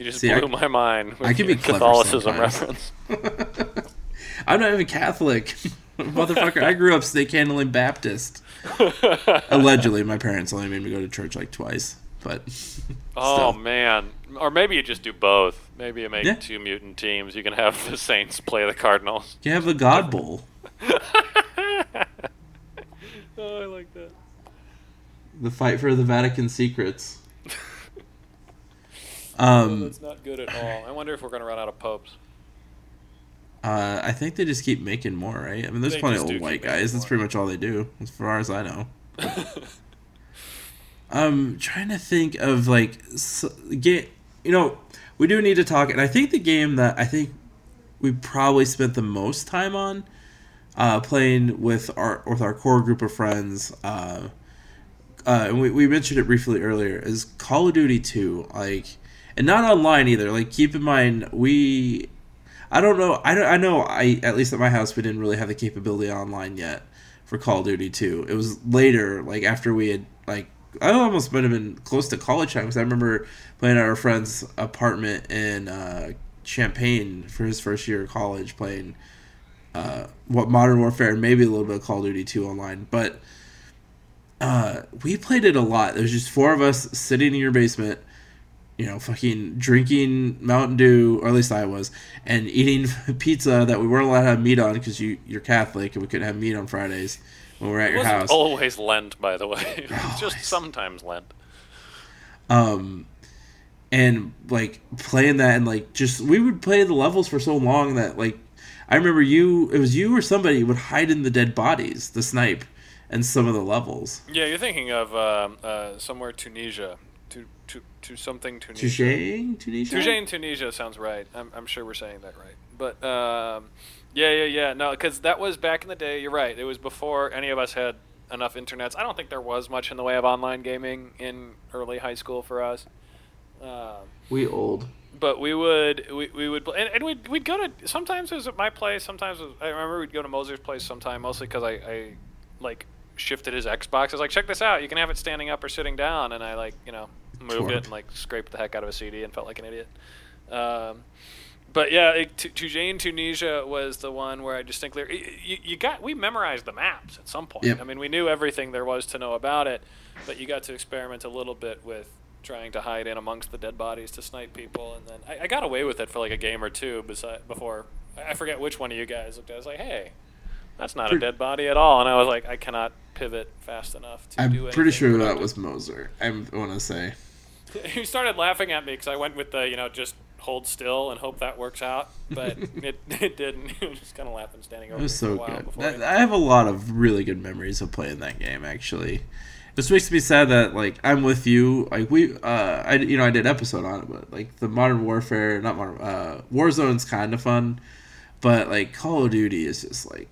You just See, I- blew my mind. With I your be Catholicism reference. I'm not even Catholic, motherfucker. I grew up snake handling Baptist. Allegedly, my parents only made me go to church like twice, but Oh still. man, or maybe you just do both. Maybe you make Yeah. two mutant teams. You can have the Saints play the Cardinals. you have the God Bowl. Oh, I like that. The fight for the Vatican secrets. Um, that's not good at all. I wonder if we're gonna run out of popes. uh, I think they just keep making more, right? I mean, there's They plenty of old white guys. That's pretty much all they do, as far as I know. I'm trying to think of like game. You know, we do need to talk, and I think the game that I think we probably spent the most time on uh, playing with our with our core group of friends. Uh, uh, and we, we mentioned it briefly earlier. Is Call of Duty Two like, and not online either. Like, keep in mind we. I don't know. I don't. I know. I at least at my house we didn't really have the capability online yet for Call of Duty Two. It was later, like after we had like I almost might have been close to college time because I remember playing at our friend's apartment in uh, Champaign for his first year of college, playing uh, what Modern Warfare and maybe a little bit of Call of Duty 2 online. But uh, we played it a lot. There's just four of us sitting in your basement, you know, fucking drinking Mountain Dew, or at least I was, and eating pizza that we weren't allowed to have meat on because you, you're Catholic and we couldn't have meat on Fridays when we're at It your wasn't house. always Lent, by the way. It was Always. just sometimes Lent. um and like playing that and like just we would play the levels for so long that like i remember you it was you or somebody would hide in the dead bodies the snipe and some of the levels Yeah, you're thinking of um, uh, somewhere Tunisia. To, something Tunisia. Touche, Tunisia? Touche in Tunisia sounds right. I'm, I'm sure we're saying that right. But um, yeah, yeah, yeah. No, because that was back in the day. You're right. It was before any of us had enough internets. I don't think there was much in the way of online gaming in early high school for us. Um, we old but we would we, we would and, and we'd, we'd go to sometimes it was at my place sometimes it was, i remember we'd go to moser's place sometime mostly because I, I like shifted his xbox i was like check this out you can have it standing up or sitting down and i like you know moved it and like scraped the heck out of a cd and felt like an idiot um, but yeah, it, Tu- Toujane, Tunisia was the one where I distinctly you, you got we memorized the maps at some point. Yep. I mean, we knew everything there was to know about it, but you got to experiment a little bit with trying to hide in amongst the dead bodies to snipe people, and then I, I got away with it for like a game or two beside, before I forget which one of you guys looked at. it. I was like, hey. That's not a dead body at all, and I was like, I cannot pivot fast enough to do i'm pretty sure that was moser i want to say he started laughing at me because I went with the you know just hold still and hope that works out, but it, it didn't. He was just kind of laughing, standing over it was me for a so while good before. That- I- i have a lot of really good memories of playing that game actually this makes me sad that like i'm with you like we uh i you know i did episode on it but like the modern warfare not modern uh warzone's kind of fun but like call of duty is just like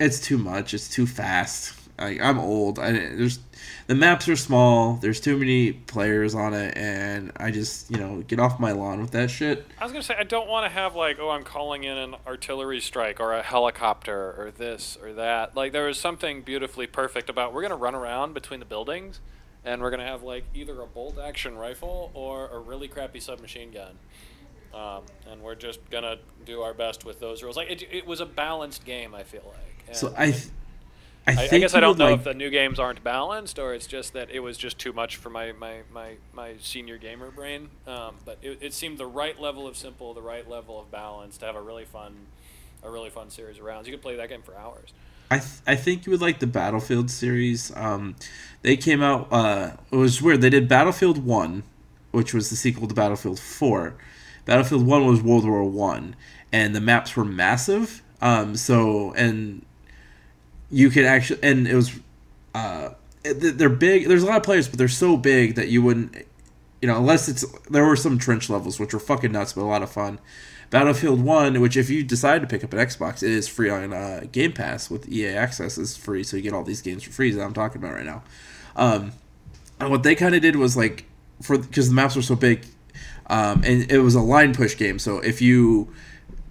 it's too much it's too fast like i'm old i there's the maps are small there's too many players on it and i just you know get off my lawn with that shit I was gonna say I don't want to have like oh I'm calling in an artillery strike or a helicopter or this or that. Like there was something beautifully perfect about we're gonna run around between the buildings, and we're gonna have like either a bolt action rifle or a really crappy submachine gun. Um, and we're just gonna do our best with those rules. Like it, it was a balanced game. I feel like. And so i th- I, I, think I guess I don't know like, if the new games aren't balanced or it's just that it was just too much for my my, my, my senior gamer brain. Um, but it, it seemed the right level of simple, the right level of balance to have a really fun, a really fun series of rounds. You could play that game for hours. I, th- I think you would like the Battlefield series. Um, they came out. Uh, it was weird. They did Battlefield One, which was the sequel to Battlefield Four. Battlefield One was World War One, and the maps were massive. Um, so and you could actually, and it was, uh, they're big. There's a lot of players, but they're so big that you wouldn't, you know, unless it's there were some trench levels which were fucking nuts, but a lot of fun. Battlefield One, which if you decide to pick up an Xbox, it is free on uh, Game Pass with EA Access is free, so you get all these games for free that I'm talking about right now. Um, and what they kind of did was like for because the maps were so big, um, and it was a line push game. So if you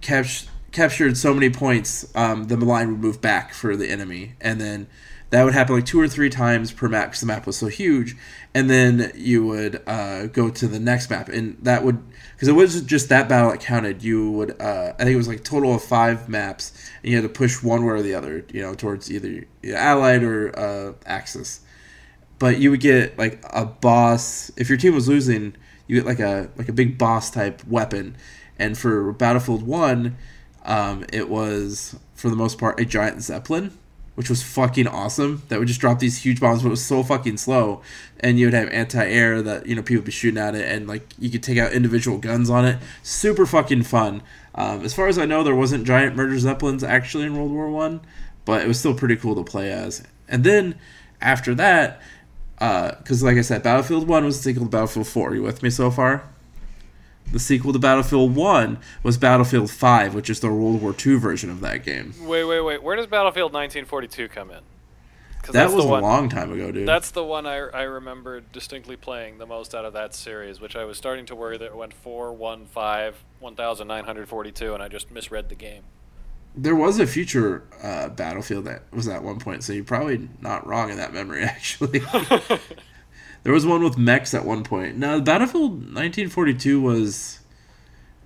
capt- captured so many points, um, the line would move back for the enemy, and then that would happen like two or three times per map because the map was so huge. And then you would uh, go to the next map, and that would because it wasn't just that battle that counted. You would uh, I think it was like total of five maps, and you had to push one way or the other, you know, towards either Allied or uh, Axis. But you would get like a boss. If your team was losing you get like a like a big boss type weapon. And for battlefield 1 um, it was for the most part a giant zeppelin which was fucking awesome. That would just drop these huge bombs but it was so fucking slow. And you would have anti-air that you know people would be shooting at it and like you could take out individual guns on it. Super fucking fun. Um, as far as i know there wasn't giant murder zeppelins actually in world war one but it was still pretty cool to play as. And then after that because like I said, Battlefield One was sequel to Battlefield Four. Are you with me so far? The sequel to Battlefield 1 was Battlefield 5, which is the World War II version of that game. Wait, wait, wait. Where does Battlefield 1942 come in? that was a one, long time ago, dude. That's the one I, I remember distinctly playing the most out of that series, which I was starting to worry that it went 4, 1, 5, 1942, and I just misread the game. There was a future uh, Battlefield that was at one point, so you're probably not wrong in that memory, actually. there was one with mechs at one point. Now, Battlefield 1942 was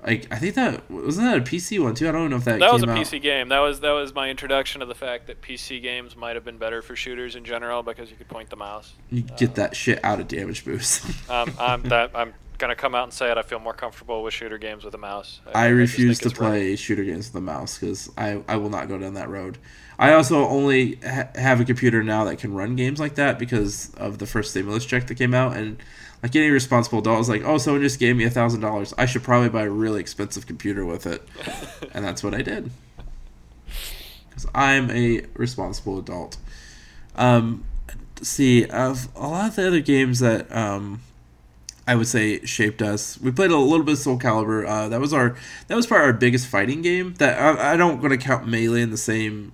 like I think that wasn't that a PC one too. I don't know if that that was a out. PC game. That was that was my introduction to the fact that PC games might have been better for shooters in general because you could point the mouse. You get that shit out of damage boost. um, I'm that I'm gonna come out and say it. I feel more comfortable with shooter games with a mouse. I, I refuse to play right. shooter games with a mouse because I I will not go down that road. I also only ha- have a computer now that can run games like that because of the first stimulus check that came out and like any responsible adult is like, oh, someone just gave me a thousand dollars. I should probably buy a really expensive computer with it, and that's what I did. Because I'm a responsible adult. Um, see, of a lot of the other games that um, I would say shaped us, we played a little bit of Soul Calibur. Uh, that was our that was probably our biggest fighting game. That I, I don't going to count Melee in the same.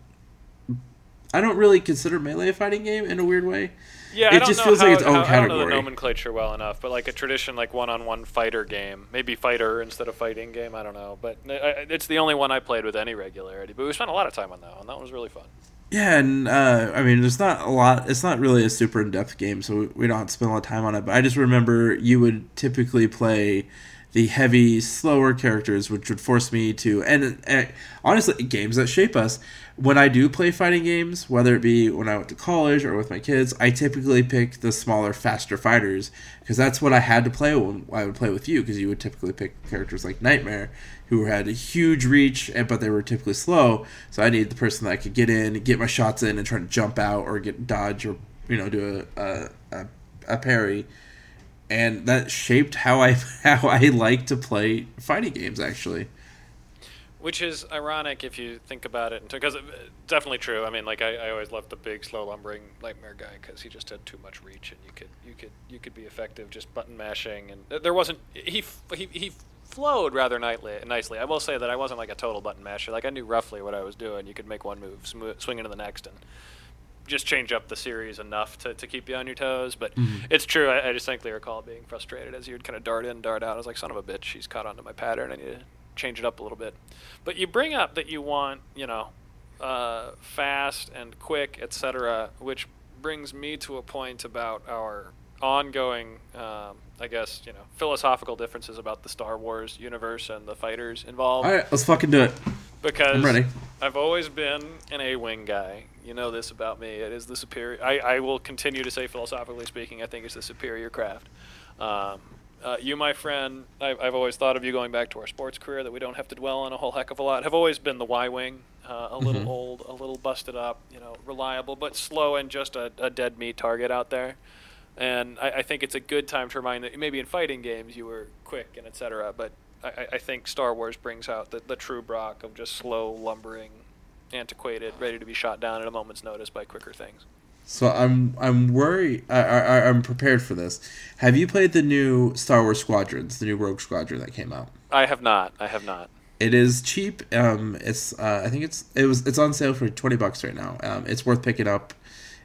I don't really consider Melee a fighting game in a weird way. Yeah, it just feels how, like its own how, category. I don't know the nomenclature well enough, but like a tradition, like one-on-one fighter game, maybe fighter instead of fighting game. I don't know, but it's the only one I played with any regularity. But we spent a lot of time on that one. That one was really fun. Yeah, and uh, I mean, there's not a lot. It's not really a super in-depth game, so we don't have to spend a lot of time on it. But I just remember you would typically play the heavy, slower characters, which would force me to. And, and honestly, games that shape us when I do play fighting games, whether it be when I went to college or with my kids, I typically pick the smaller, faster fighters because that's what I had to play when I would play with you. Because you would typically pick characters like Nightmare, who had a huge reach, but they were typically slow. So I needed the person that I could get in, get my shots in, and try to jump out or get dodge or you know do a a, a, a parry. And that shaped how I how I like to play fighting games actually. Which is ironic if you think about it, because uh, definitely true. I mean, like I, I always loved the big, slow lumbering nightmare guy because he just had too much reach, and you could you could you could be effective just button mashing, and there wasn't he he he flowed rather nicely. Nicely, I will say that I wasn't like a total button masher. Like I knew roughly what I was doing. You could make one move, swing into the next, and just change up the series enough to, to keep you on your toes. But mm-hmm. it's true. I, I distinctly recall being frustrated as you would kind of dart in, dart out. I was like, son of a bitch, he's caught onto my pattern. I need to change it up a little bit. But you bring up that you want, you know, uh, fast and quick, etc., which brings me to a point about our ongoing, um, I guess, you know, philosophical differences about the Star Wars universe and the fighters involved. All right, let's fucking do it. Because I'm ready. I've always been an A-wing guy. You know this about me. It is the superior. I, I will continue to say, philosophically speaking, I think it's the superior craft. Um, uh, you, my friend, I've, I've always thought of you going back to our sports career that we don't have to dwell on a whole heck of a lot. Have always been the Y wing, uh, a little mm-hmm. old, a little busted up, you know, reliable but slow and just a, a dead meat target out there. And I, I, think it's a good time to remind that maybe in fighting games you were quick and etc. But I, I think Star Wars brings out the, the true Brock of just slow, lumbering, antiquated, ready to be shot down at a moment's notice by quicker things. So I'm I'm worried. I, I I'm prepared for this. Have you played the new Star Wars Squadrons, the new Rogue Squadron that came out? I have not. I have not. It is cheap. Um, it's uh, I think it's it was it's on sale for twenty bucks right now. Um, it's worth picking up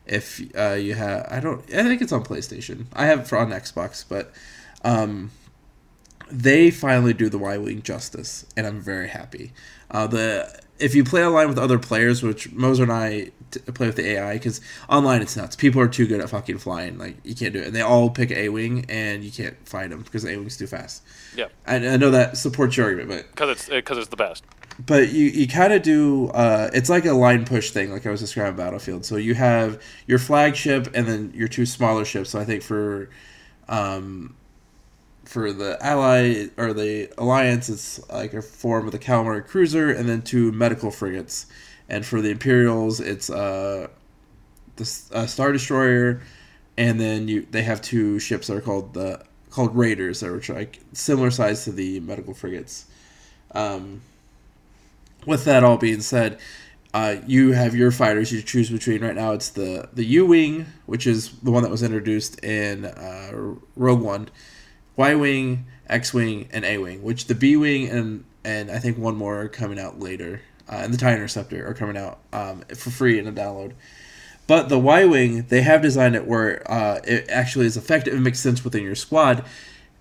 if uh, you have. I don't. I think it's on PlayStation. I have it for on Xbox, but um, they finally do the Y wing justice, and I'm very happy. Uh, the if you play online with other players, which Moser and I t- play with the AI, because online it's nuts. People are too good at fucking flying. Like you can't do it, and they all pick A wing, and you can't find them because A wing's too fast. Yeah, I, I know that supports your argument, but because it's because it's the best. But you, you kind of do. Uh, it's like a line push thing, like I was describing Battlefield. So you have your flagship and then your two smaller ships. So I think for um, for the ally or the alliance, it's like a form of the calamari cruiser and then two medical frigates. And for the Imperials, it's uh, the uh, Star Destroyer, and then you they have two ships that are called the called Raiders, that are like similar size to the medical frigates. Um, with that all being said, uh, you have your fighters you choose between. Right now, it's the the U wing, which is the one that was introduced in uh, Rogue One Y Wing, X Wing, and A Wing. Which the B Wing and and I think one more are coming out later, uh, and the Tie Interceptor are coming out um, for free in a download. But the Y Wing, they have designed it where uh, it actually is effective and makes sense within your squad.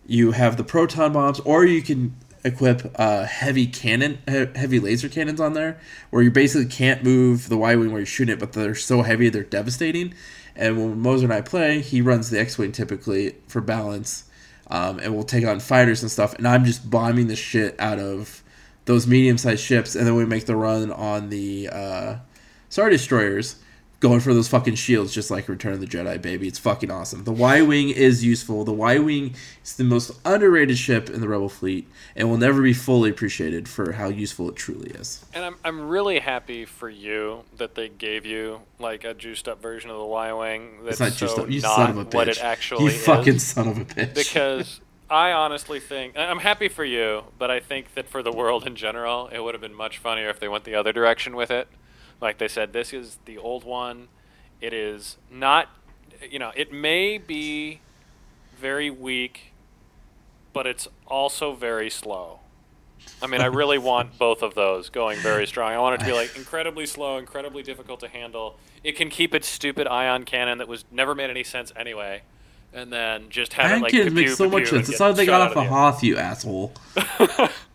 You have the proton bombs, or you can equip uh, heavy cannon, heavy laser cannons on there, where you basically can't move the Y wing where you're shooting it, but they're so heavy they're devastating. And when Moser and I play, he runs the X wing typically for balance, um, and we'll take on fighters and stuff. And I'm just bombing the shit out of those medium sized ships, and then we make the run on the uh, Star Destroyers going for those fucking shields just like Return of the Jedi, baby. It's fucking awesome. The Y Wing is useful. The Y Wing is the most underrated ship in the Rebel fleet and will never be fully appreciated for how useful it truly is. And I'm, I'm really happy for you that they gave you like a juiced up version of the Y Wing that's It's not so just a, you not son of a bitch. what it actually you is. fucking son of a bitch. because I honestly think I'm happy for you, but I think that for the world in general, it would have been much funnier if they went the other direction with it. Like they said, this is the old one. It is not, you know, it may be very weak, but it's also very slow. I mean, I really want both of those going very strong. I want it to be like incredibly slow, incredibly difficult to handle. It can keep its stupid ion cannon that was never made any sense anyway, and then just have Ion it like cannons pew, make so much sense. It's not they got off a the Hoth, you asshole.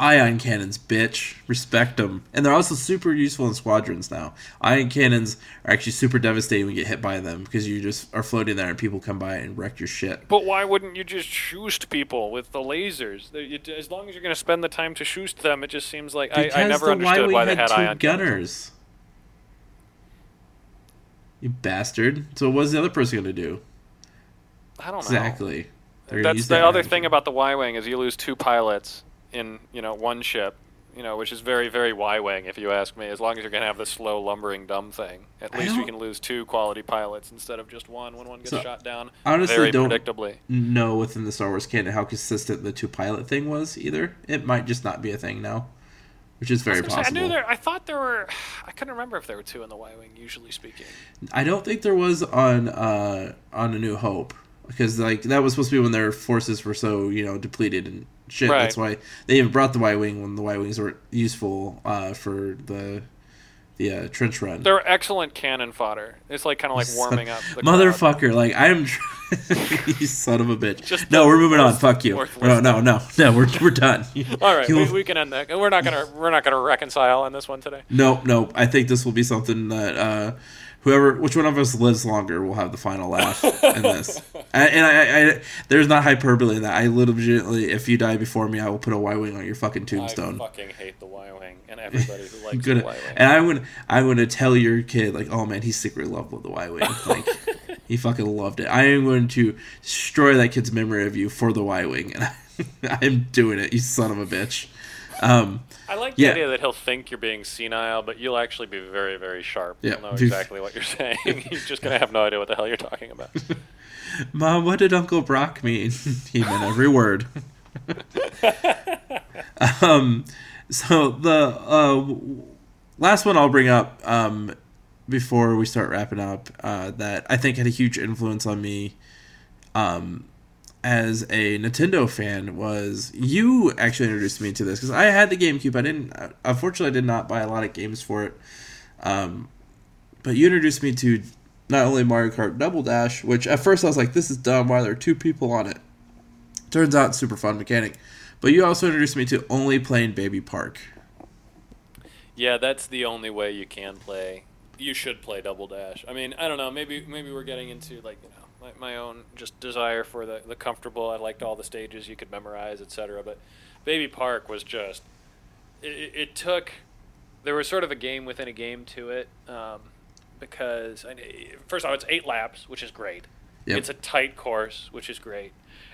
Ion cannons, bitch. Respect them. And they're also super useful in squadrons now. Ion cannons are actually super devastating when you get hit by them because you just are floating there and people come by and wreck your shit. But why wouldn't you just shoost people with the lasers? As long as you're going to spend the time to shoost them, it just seems like I, Because I never the understood Y-Wing why they had had two ion cannons. gunners. You bastard. So what's the other person going to do? I don't know. Exactly. That's the other thing about the Y-wing is you lose two pilots in you know one ship, you know, which is very very Y-wing if you ask me. As long as you're going to have this slow lumbering dumb thing, at I least you can lose two quality pilots instead of just one when one gets So, shot down. honestly, very don't- predictably. know within the Star Wars canon how consistent the two pilot thing was either. It might just not be a thing now, which is very I, gonna say, I knew there. I thought there were. I couldn't remember if there were two in the Y-wing. Usually speaking. I don't think there was on uh, on A New Hope because like that was supposed to be when their forces were so you know depleted and shit. Right. That's why they even brought the Y wing when the Y wings were useful uh, for the the uh, trench run. They're excellent cannon fodder. It's like kind of like warming up. The crowd. Motherfucker, like I'm, you son of a bitch. Just no, we're moving on. Fuck you. No, no, no, no. We're we're done. All right, we, we can end that. We're not gonna we're not gonna reconcile on this one today. Nope, nope. I think this will be something that uh, whoever, which one of us lives longer, will have the final laugh in this. I, and I, I, there's not hyperbole in that. I legitimately, if you die before me, I will put a Y wing on your fucking tombstone. I fucking hate the Y-wing and everybody who likes I'm the Y-wing. and I'm gonna, I'm gonna tell your kid like, oh man, he's secretly loved with the Y wing. Like, he fucking loved it. I am going to destroy that kid's memory of you for the Y wing, and I, I'm doing it. You son of a bitch. Um, I like the yeah. idea that he'll think you're being senile, but you'll actually be very, very sharp. Yeah. You'll know exactly what you're saying. He's just gonna have no idea what the hell you're talking about. Mom, what did Uncle Brock mean? he meant every word. um, so the uh, last one I'll bring up um, before we start wrapping up uh, that I think had a huge influence on me um, as a Nintendo fan was you actually introduced me to this because I had the GameCube. I didn't, unfortunately, I did not buy a lot of games for it. Um, but you introduced me to not only Mario Kart Double Dash, which at first I was like, this is dumb. Why are there two people on it? Turns out, super fun mechanic. But you also introduced me to only playing Baby Park. Yeah, that's the only way you can play. You should play Double Dash. I mean, I don't know. Maybe maybe we're getting into like you know my, my own just desire for the the comfortable. I liked all the stages you could memorize, etc. But Baby Park was just it, it, took. There was sort of a game within a game to it, um, because I, first of all, it's eight laps, which is great. Yep. It's a tight course, which is great.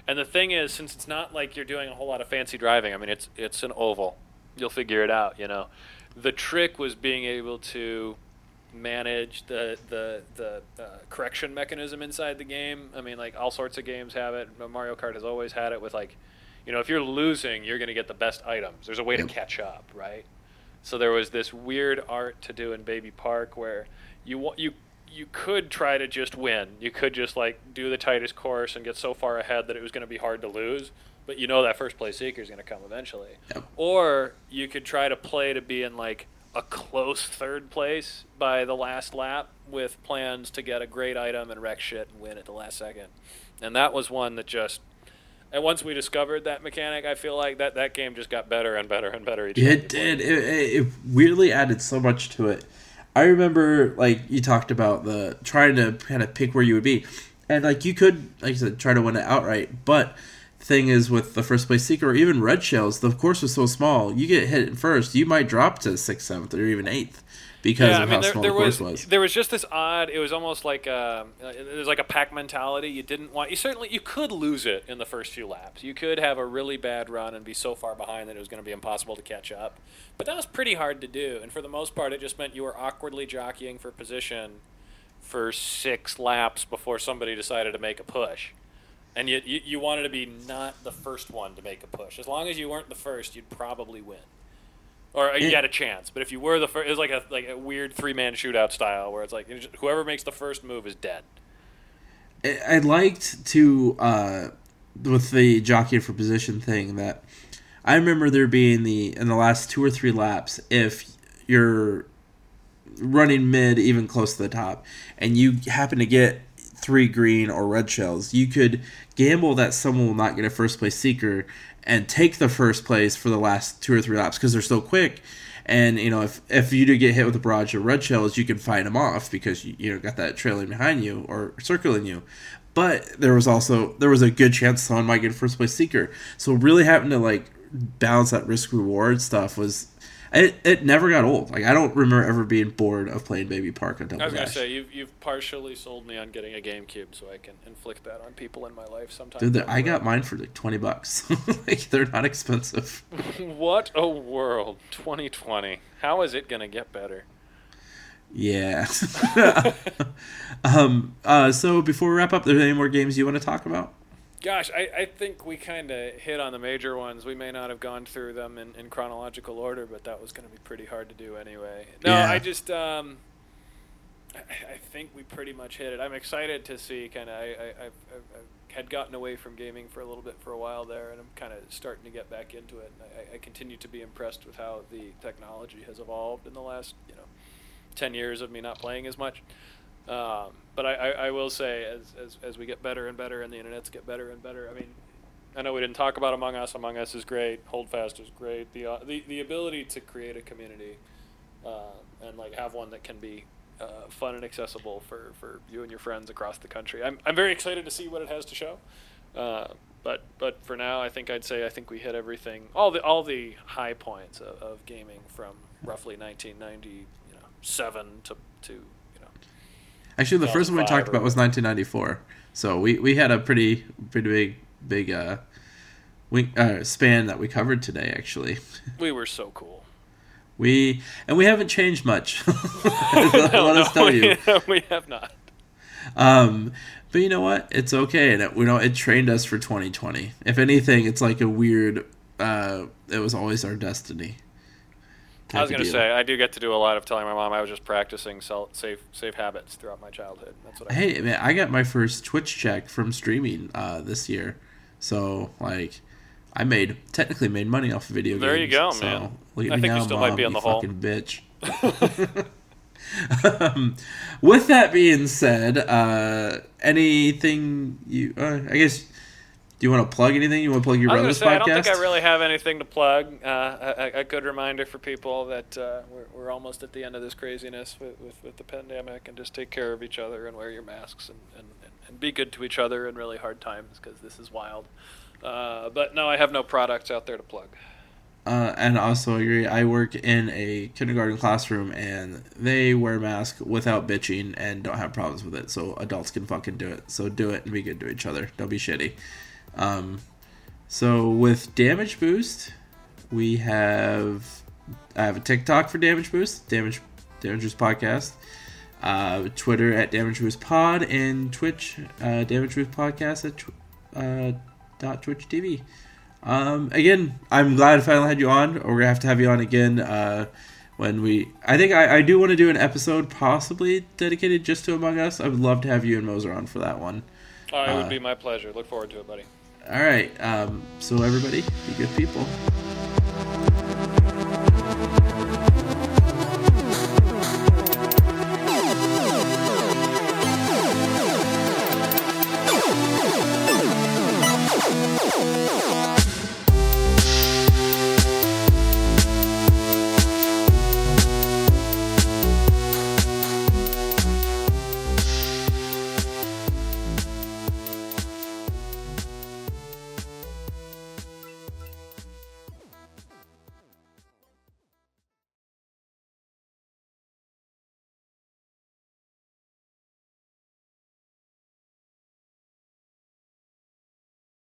And the thing is, since it's not like you're doing a whole lot of fancy driving, I mean, it's it's an oval. You'll figure it out, you know. The trick was being able to manage the the the uh, correction mechanism inside the game. I mean, like all sorts of games have it. Mario Kart has always had it with like, you know, if you're losing, you're going to get the best items. There's a way to catch up, right? So there was this weird art to do in Baby Park where you you you could try to just win. You could just like do the tightest course and get so far ahead that it was going to be hard to lose. but you know that first place seeker is going to come eventually. Yep. Or you could try to play to be in like a close third place by the last lap with plans to get a great item and wreck shit and win at the last second. And that was one that just and once we discovered that mechanic, I feel like that that game just got better and better and better each. It did. It, it, it weirdly added so much to it. I remember, like you talked about the trying to kind of pick where you would be, and like you could, like I said, try to win it outright. But thing is, with the first place seeker or even red shells, the course was so small. You get hit first, you might drop to sixth, seventh, or even eighth because yeah, of I mean, how there, small there the course was, was. there was just this odd. It was almost like a, it was like a pack mentality. You didn't want. You certainly you could lose it in the first few laps. You could have a really bad run and be so far behind that it was going to be impossible to catch up. But that was pretty hard to do. And for the most part, it just meant you were awkwardly jockeying for position for six laps before somebody decided to make a push. And you, you, you wanted to be not the first one to make a push. As long as you weren't the first, you'd probably win or you It- had a chance. But if you were the first, it was like a like a weird three man shootout style where it's like whoever makes the first move is dead. I I liked to uh, with the jockey for position thing that I remember there being the in the last two or three laps if you're running mid even close to the top and you happen to get three green or red shells you could gamble that someone will not get a first place seeker and take the first place for the last two or three laps because they're so quick. And you know if if you do get hit with a barrage of red shells you can fight them off because you, you know got that trailing behind you or circling you. But there was also there was a good chance someone might get a first place seeker. So really having to like balance that risk reward stuff was it, it never got old like i don't remember ever being bored of playing baby park on double I was gonna dash say you've you've partially sold me on getting a GameCube, so I can inflict that on people in my life sometimes. Dude, down the- the I got mine for like 20 bucks. like, they're not expensive. what a world, 2020. How is it gonna get better? Yeah. um, uh, so before we wrap up, there any more games you want to talk about? Gosh, I, I think we kind of hit on the major ones. We may not have gone through them in, in chronological order, but that was going to be pretty hard to do anyway. No, Yeah. I just um, I, I think we pretty much hit it. I'm excited to see kind of. I, I I had gotten away from gaming for a little bit for a while there, and I'm kind of starting to get back into it. And I, I continue to be impressed with how the technology has evolved in the last you know ten years of me not playing as much. Um, but I, I, I will say, as, as, as we get better and better and the internets get better and better, I mean, I know we didn't talk about Among Us. Among Us is great. Holdfast is great. The, uh, the, the ability to create a community uh, and like have one that can be uh, fun and accessible for, for you and your friends across the country. I'm, I'm very excited to see what it has to show. Uh, but but for now, I think I'd say I think we hit everything, all the all the high points of, of gaming from roughly 1997 to to Actually, the first one we talked about was 1994. So we, we had a pretty pretty big big uh, we, uh, span that we covered today. Actually, we were so cool. we and we haven't changed much. Let No, us no, tell we- you. we have not. Um, but you know what? It's okay, and it, you know it trained us for 2020. If anything, it's like a weird. Uh, it was always our destiny. I was going to say I do get to do a lot of telling my mom I was just practicing safe safe habits throughout my childhood. That's what I Hey man, I got my first Twitch check from streaming uh, this year, so like, I made technically made money off of video There games. There you go, so, man. Look at I me think you now, still might Mom, be on you the hole. fucking bitch. um, with that being said, uh, anything you? Uh, I guess. Do you want to plug anything? You want to plug your I brother's say, podcast? I don't think I really have anything to plug. Uh, a, a good reminder for people that uh, we're, we're almost at the end of this craziness with, with, with the pandemic and just take care of each other and wear your masks and, and, and be good to each other in really hard times because this is wild. Uh, but no, I have no products out there to plug. Uh, and also agree. I work in a kindergarten classroom, and they wear masks without bitching and don't have problems with it. So adults can fucking do it. So do it and be good to each other. Don't be shitty. Um, so with Damage Boost, we have I have a TikTok for Damage Boost, Damage Damage Boost Podcast, uh, Twitter at Damage Boost Pod, and Twitch uh, Damage Boost Podcast at tw- uh, dot Twitch TV. Um, again, I'm glad I finally had you on. We're gonna have to have you on again uh, when we. I think I, I do want to do an episode possibly dedicated just to Among Us. I would love to have you and Moser on for that one. Oh, it Uh, would be my pleasure. Look forward to it, buddy. All right. Um, so everybody, be good people.